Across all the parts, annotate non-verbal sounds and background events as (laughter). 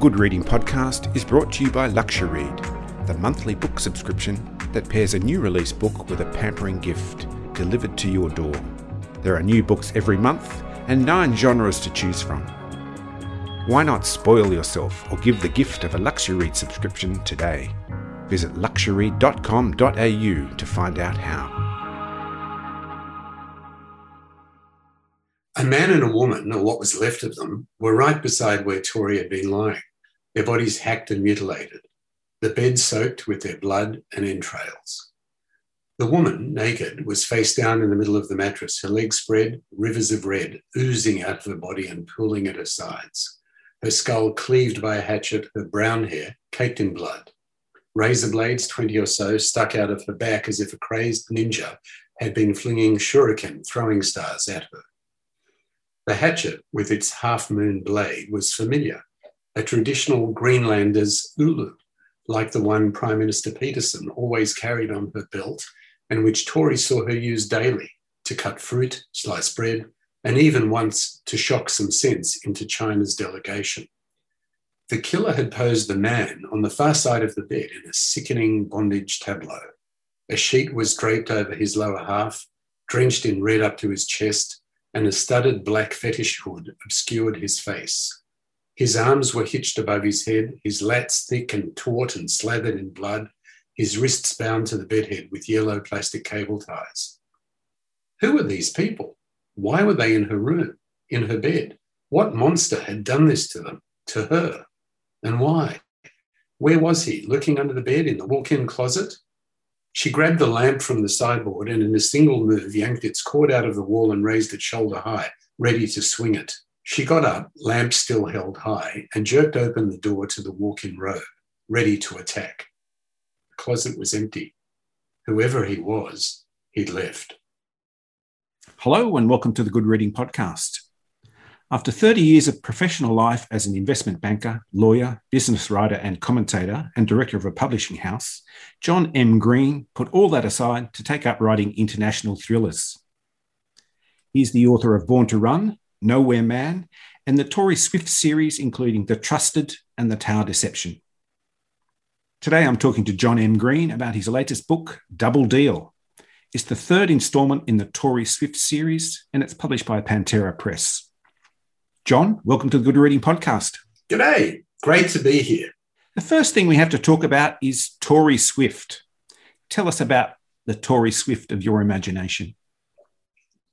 Good Reading podcast is brought to you by LuxuryRead, the monthly book subscription that pairs a new release book with a pampering gift delivered to your door. There are new books every month and nine genres to choose from. Why not spoil yourself or give the gift of a LuxuryRead subscription today? Visit luxuryread.com.au to find out how. A man and a woman, or what was left of them, were right beside where Tori had been lying, their bodies hacked and mutilated, the bed soaked with their blood and entrails. The woman, naked, was face down in the middle of the mattress, her legs spread, rivers of red oozing out of her body and pooling at her sides. Her skull cleaved by a hatchet, her brown hair caked in blood. Razor blades, 20 or so, stuck out of her back as if a crazed ninja had been flinging shuriken throwing stars at her. The hatchet, with its half moon blade, was familiar, a traditional Greenlander's ulu, like the one Prime Minister Peterson always carried on her belt, and which Tori saw her use daily to cut fruit, slice bread, and even once to shock some sense into China's delegation. The killer had posed the man on the far side of the bed in a sickening bondage tableau. A sheet was draped over his lower half, drenched in red up to his chest, and a studded black fetish hood obscured his face. His arms were hitched above his head, his lats thick and taut and slathered in blood, his wrists bound to the bedhead with yellow plastic cable ties. Who were these people? Why were they in her room, in her bed? What monster had done this to them, to her? And why? Where was he? Lurking under the bed in the walk in closet? She grabbed the lamp from the sideboard and, in a single move, yanked its cord out of the wall and raised it shoulder high, ready to swing it. She got up, lamp still held high, and jerked open the door to the walk in robe, ready to attack. The closet was empty. Whoever he was, he'd left. Hello, and welcome to the Good Reading Podcast. After 30 years of professional life as an investment banker, lawyer, business writer, and commentator, and director of a publishing house, John M. Green put all that aside to take up writing international thrillers. He's the author of Born to Run, Nowhere Man, and the Tori Swyft series, including The Trusted and The Tower Deception. Today, I'm talking to John M. Green about his latest book, Double Deal. It's the third installment in the Tori Swyft series, and it's published by Pantera Press. John, welcome to the Good Reading Podcast. G'day. Great to be here. The first thing we have to talk about is Tori Swyft. Tell us about the Tori Swyft of your imagination.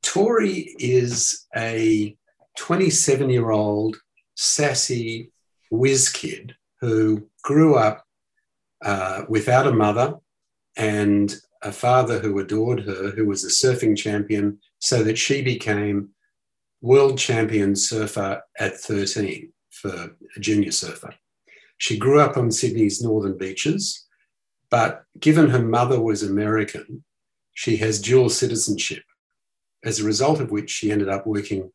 Tori is a 27 year old sassy whiz kid who grew up uh, without a mother and a father who adored her, who was a surfing champion, so that she became world champion surfer at 13 for a junior surfer. She grew up on Sydney's northern beaches, but given her mother was American, she has dual citizenship, as a result of which she ended up working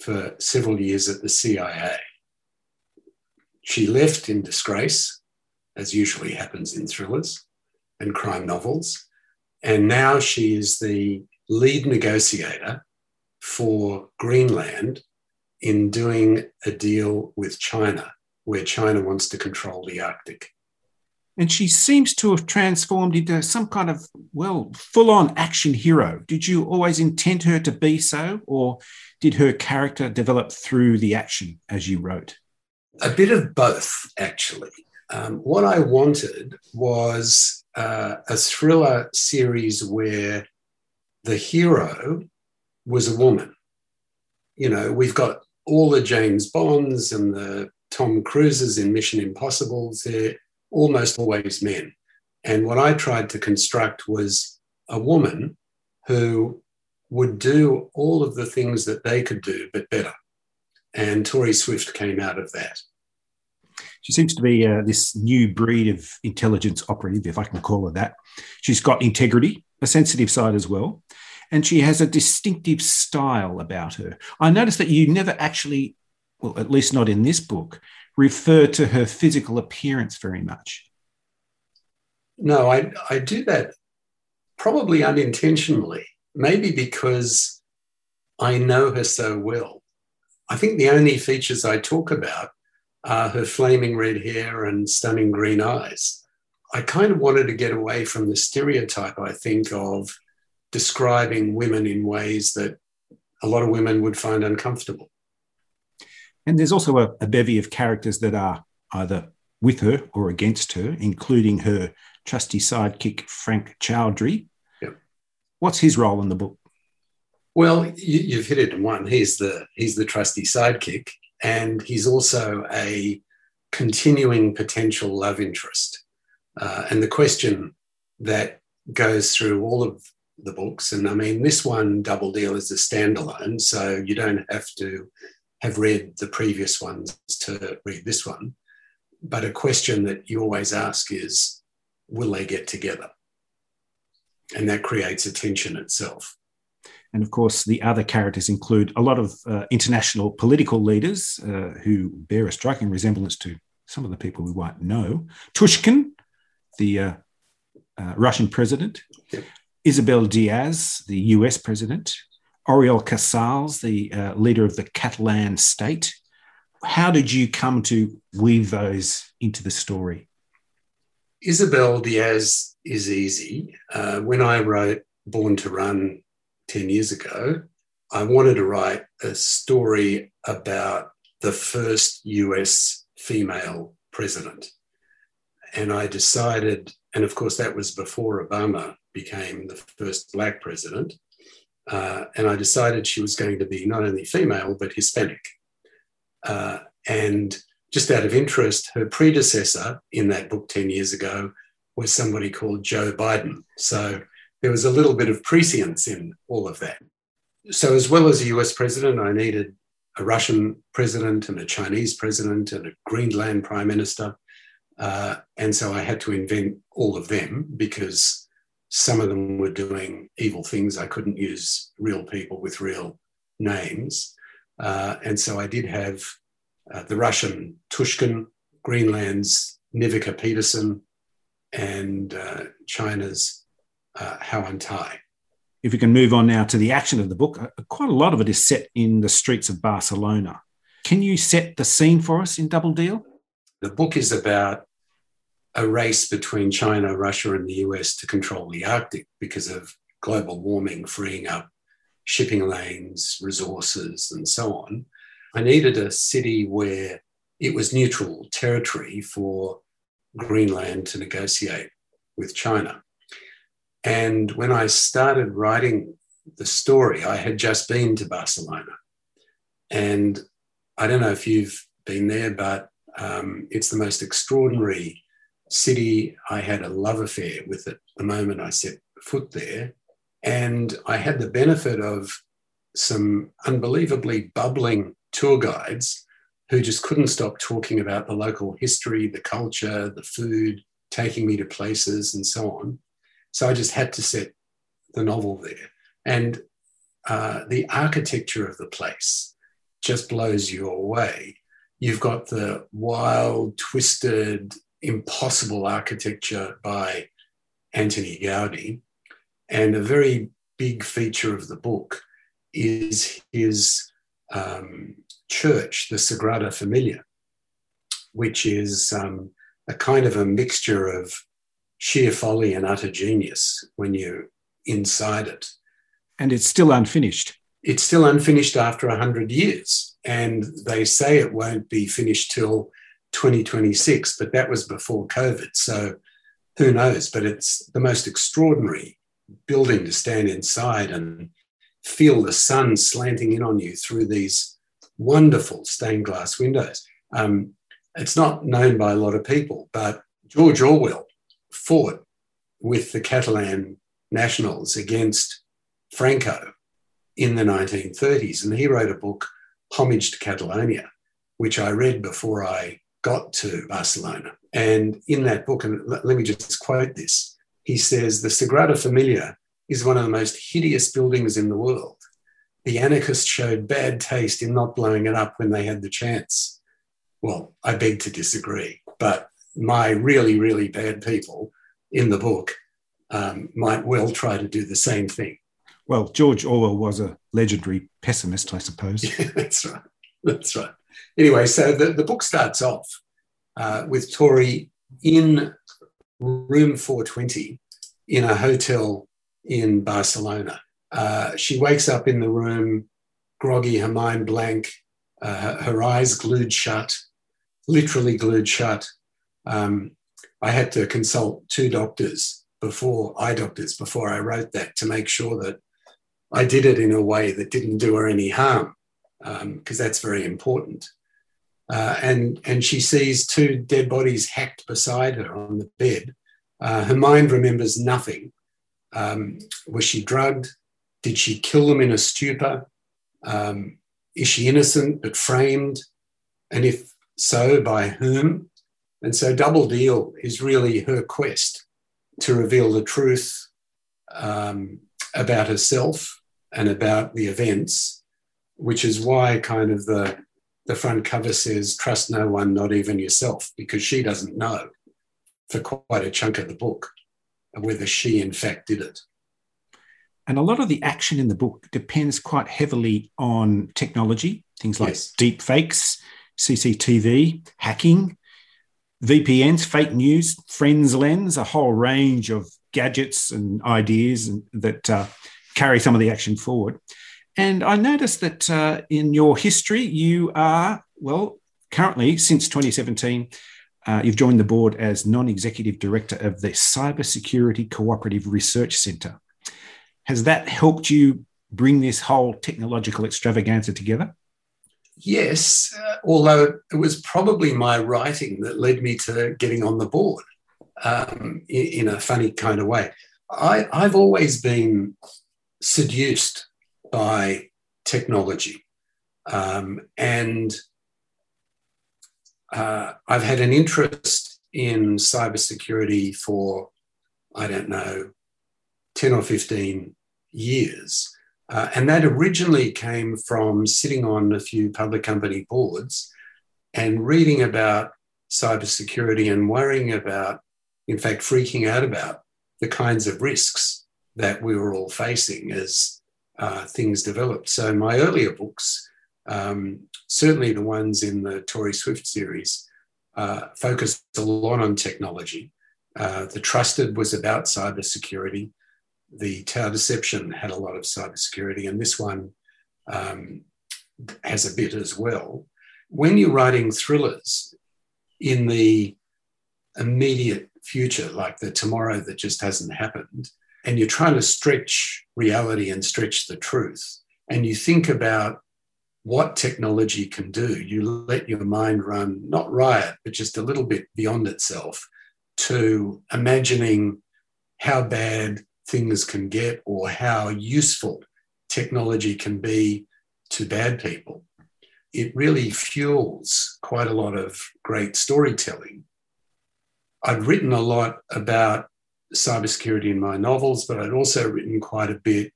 for several years at the CIA. She left in disgrace, as usually happens in thrillers and crime novels, and now she is the lead negotiator for Greenland in doing a deal with China, where China wants to control the Arctic. And she seems to have transformed into some kind of, well, full on action hero. Did you always intend her to be so, or did her character develop through the action as you wrote? A bit of both, actually. Um, what I wanted was uh, a thriller series where the hero was a woman. You know, we've got all the James Bonds and the Tom Cruises in Mission Impossible, they're almost always men. And what I tried to construct was a woman who would do all of the things that they could do, but better. And Tori Swyft came out of that. She seems to be uh, this new breed of intelligence operative, if I can call her that. She's got integrity, a sensitive side as well and she has a distinctive style about her. I noticed that you never actually, well, at least not in this book, refer to her physical appearance very much. No, I, I do that probably unintentionally, maybe because I know her so well. I think the only features I talk about are her flaming red hair and stunning green eyes. I kind of wanted to get away from the stereotype, I think, of describing women in ways that a lot of women would find uncomfortable. And there's also a, a bevy of characters that are either with her or against her, including her trusty sidekick, Frank Chowdhury. Yep. What's his role in the book? Well, you, have hit it in one. He's the he's the trusty sidekick, and he's also a continuing potential love interest. Uh, and the question that goes through all of the books, and I mean, this one, Double Deal, is a standalone, so you don't have to have read the previous ones to read this one. But a question that you always ask is, will they get together? And that creates a tension itself. And of course, the other characters include a lot of uh, international political leaders uh, who bear a striking resemblance to some of the people we might know. Tushkin, the uh, uh Russian president, yep. Isabel Diaz, the US president, Oriol Casals, the uh, leader of the Catalan state. How did you come to weave those into the story? Isabel Diaz is easy. Uh, when I wrote Born to Run 10 years ago, I wanted to write a story about the first US female president. And I decided, and of course, that was before Obama became the first Black president. Uh, and I decided she was going to be not only female, but Hispanic. Uh, and just out of interest, her predecessor in that book 10 years ago was somebody called Joe Biden. So there was a little bit of prescience in all of that. So, as well as a US president, I needed a Russian president and a Chinese president and a Greenland prime minister. Uh, and so I had to invent all of them because some of them were doing evil things. I couldn't use real people with real names. Uh, and so I did have uh, the Russian Tushkin, Greenland's Nivika Peterson, and uh, China's uh, Hao En-tai. If we can move on now to the action of the book, uh, quite a lot of it is set in the streets of Barcelona. Can you set the scene for us in Double Deal? The book is about a race between China, Russia, and the US to control the Arctic because of global warming, freeing up shipping lanes, resources, and so on. I needed a city where it was neutral territory for Greenland to negotiate with China. And when I started writing the story, I had just been to Barcelona. And I don't know if you've been there, but um, it's the most extraordinary city. I had a love affair with it the moment I set foot there. And I had the benefit of some unbelievably bubbling tour guides who just couldn't stop talking about the local history, the culture, the food, taking me to places and so on. So I just had to set the novel there. And uh, the architecture of the place just blows you away. You've got the wild, twisted, impossible architecture by Antoni Gaudi. And a very big feature of the book is his um, church, the Sagrada Familia, which is um, a kind of a mixture of sheer folly and utter genius when you're inside it. And it's still unfinished. It's still unfinished after 100 years. And they say it won't be finished till 2026, but that was before COVID. So who knows? But it's the most extraordinary building to stand inside and feel the sun slanting in on you through these wonderful stained glass windows. Um, it's not known by a lot of people, but George Orwell fought with the Catalan nationals against Franco in the 1930s. And he wrote a book, Homage to Catalonia, which I read before I got to Barcelona. And in that book, and let me just quote this he says, The Sagrada Familia is one of the most hideous buildings in the world. The anarchists showed bad taste in not blowing it up when they had the chance. Well, I beg to disagree, but my really, really bad people in the book um, might well try to do the same thing. Well, George Orwell was a legendary pessimist, I suppose. Yeah, (laughs) that's right. That's right. Anyway, so the, the book starts off uh, with Tori in room 420 in a hotel in Barcelona. Uh, she wakes up in the room, groggy, her mind blank, uh, her eyes glued shut, literally glued shut. Um, I had to consult two doctors before, eye doctors, before I wrote that to make sure that I did it in a way that didn't do her any harm, because um, that's very important. Uh, and, and she sees two dead bodies hacked beside her on the bed. Uh, her mind remembers nothing. Um, was she drugged? Did she kill them in a stupor? Um, is she innocent but framed? And if so, by whom? And so Double Deal is really her quest to reveal the truth um, about herself and about the events, which is why kind of the, the front cover says, Trust no one, not even yourself, because she doesn't know for quite a chunk of the book whether she in fact did it. And a lot of the action in the book depends quite heavily on technology, things like yes. deep fakes, CCTV, hacking, VPNs, fake news, Friends Lens, a whole range of gadgets and ideas that uh, carry some of the action forward. And I noticed that uh, in your history, you are, well, currently since 2017, uh, you've joined the board as non executive director of the Cybersecurity Cooperative Research Centre. Has that helped you bring this whole technological extravaganza together? Yes, uh, although it was probably my writing that led me to getting on the board um, in, in, a funny kind of way. I, I've always been seduced by technology. Um, and uh, I've had an interest in cybersecurity for, I don't know, 10 or 15 years. Uh, and that originally came from sitting on a few public company boards and reading about cybersecurity and worrying about, in fact, freaking out about the kinds of risks that we were all facing as uh, things developed. So, my earlier books, um, certainly the ones in the Tori Swyft series, uh, focused a lot on technology. Uh, the Trusted was about cybersecurity the Tower Deception had a lot of cybersecurity, and this one um, has a bit as well. When you're writing thrillers in the immediate future, like the tomorrow that just hasn't happened, and you're trying to stretch reality and stretch the truth, and you think about what technology can do, you let your mind run, not riot, but just a little bit beyond itself to imagining how bad things can get or how useful technology can be to bad people. It really fuels quite a lot of great storytelling. I'd written a lot about cybersecurity in my novels, but I'd also written quite a bit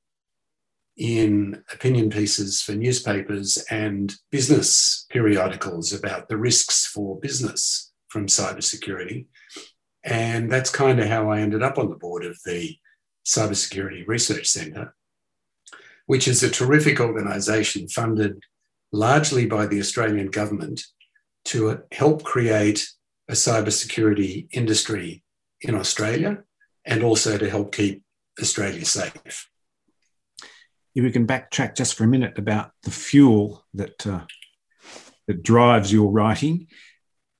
in opinion pieces for newspapers and business periodicals about the risks for business from cybersecurity. And that's kind of how I ended up on the board of the Cybersecurity Research Centre, which is a terrific organisation funded largely by the Australian government to help create a cybersecurity industry in Australia and also to help keep Australia safe. If we can backtrack just for a minute about the fuel that uh, that drives your writing,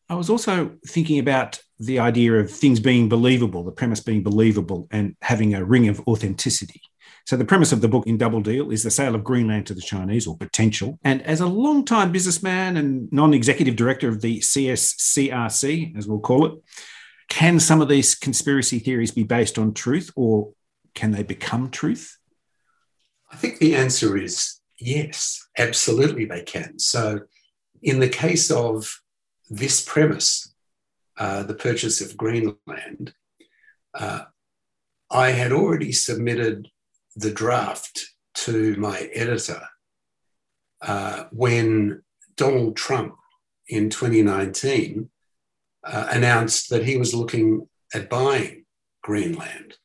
I was also thinking about the idea of things being believable, the premise being believable and having a ring of authenticity. So, the premise of the book in Double Deal is the sale of Greenland to the Chinese or potential. And as a long-time businessman and non executive director of the CSCRC, as we'll call it, can some of these conspiracy theories be based on truth or can they become truth? I think the answer is yes, absolutely they can. So, in the case of this premise, uh, the purchase of Greenland, uh, I had already submitted the draft to my editor uh, when Donald Trump in 2019 uh, announced that he was looking at buying Greenland.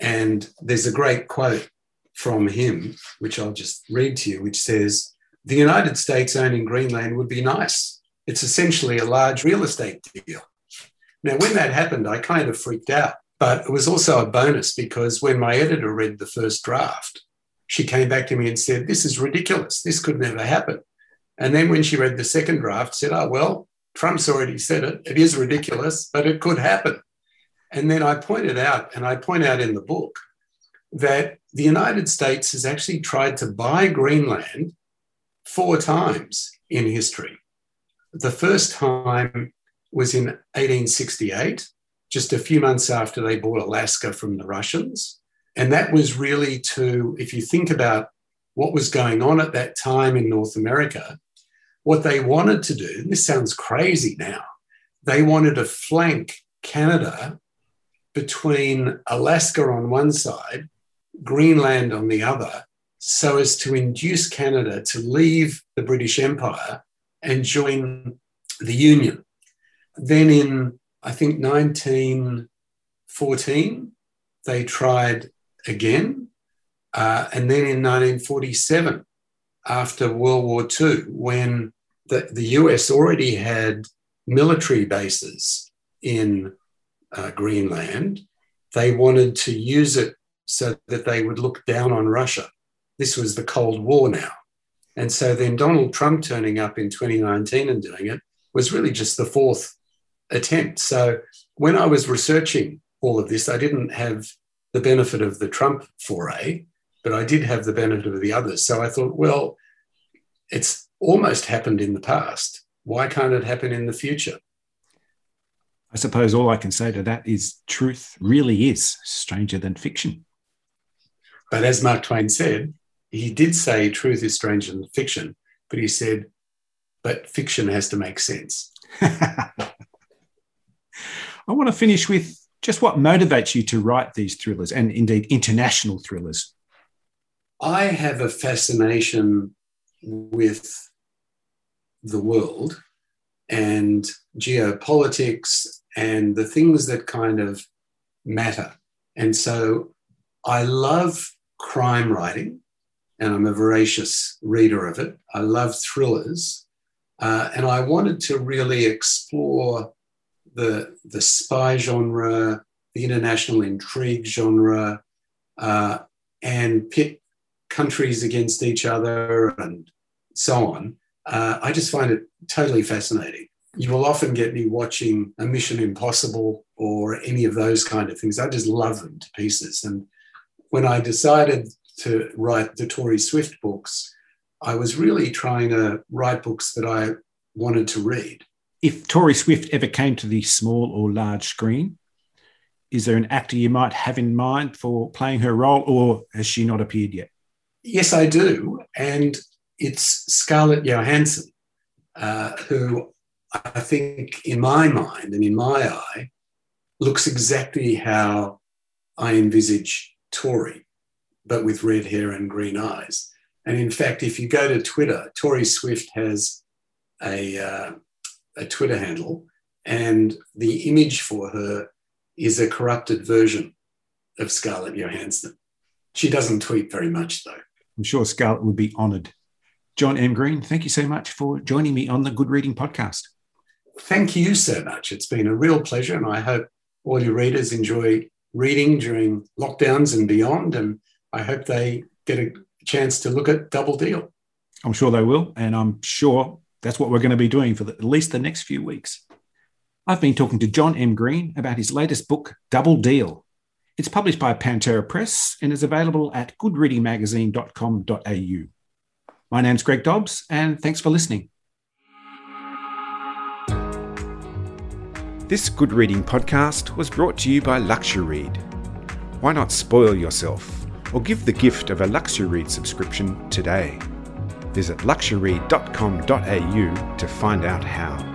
And there's a great quote from him, which I'll just read to you, which says, the United States owning Greenland would be nice. It's essentially a large real estate deal. Now, when that happened, I kind of freaked out, but it was also a bonus because when my editor read the first draft, she came back to me and said, This is ridiculous. This could never happen. And then when she read the second draft, said, Oh, well, Trump's already said it. It is ridiculous, but it could happen. And then I pointed out, and I point out in the book, that the United States has actually tried to buy Greenland four times in history. The first time was in 1868, just a few months after they bought Alaska from the Russians. And that was really to, if you think about what was going on at that time in North America, what they wanted to do, this sounds crazy now, they wanted to flank Canada between Alaska on one side, Greenland on the other, so as to induce Canada to leave the British Empire and join the Union. Then in, I think, 1914, they tried again. Uh, and then in 1947, after World War II, when the, the US already had military bases in uh, Greenland, they wanted to use it so that they would look down on Russia. This was the Cold War now. And so then Donald Trump turning up in 2019 and doing it was really just the fourth attempt. So when I was researching all of this, I didn't have the benefit of the Trump foray, but I did have the benefit of the others. So I thought, well, it's almost happened in the past. Why can't it happen in the future? I suppose all I can say to that is truth really is stranger than fiction. But as Mark Twain said, he did say truth is stranger than fiction, but he said, but fiction has to make sense. (laughs) I want to finish with just what motivates you to write these thrillers and indeed international thrillers. I have a fascination with the world and geopolitics and the things that kind of matter. And so I love crime writing, and I'm a voracious reader of it. I love thrillers. Uh, and I wanted to really explore the, the spy genre, the international intrigue genre, uh, and pit countries against each other and so on. Uh, I just find it totally fascinating. You will often get me watching a Mission Impossible or any of those kind of things. I just love them to pieces. And when I decided to write the Tori Swyft books, I was really trying to write books that I wanted to read. If Tori Swyft ever came to the small or large screen, is there an actor you might have in mind for playing her role, or has she not appeared yet? Yes, I do. And it's Scarlett Johansson, uh, who I think, in my mind and in my eye, looks exactly how I envisage Tori, but with red hair and green eyes. And in fact, if you go to Twitter, Tori Swyft has a, uh, a Twitter handle, and the image for her is a corrupted version of Scarlett Johansson. She doesn't tweet very much, though. I'm sure Scarlett would be honoured. John M. Green, thank you so much for joining me on the Good Reading Podcast. Thank you so much. It's been a real pleasure, and I hope all your readers enjoy reading during lockdowns and beyond. And I hope they get a chance to look at Double Deal. I'm sure they will, and I'm sure that's what we're going to be doing for the, at least the next few weeks. I've been talking to John M. Green about his latest book, Double Deal. It's published by Pantera Press and is available at goodreadingmagazine.com.au. My name's Greg Dobbs, and thanks for listening. This Good Reading podcast was brought to you by Luxuread. Why not spoil yourself or give the gift of a Luxuread subscription today? Visit luxuread.com.au to find out how.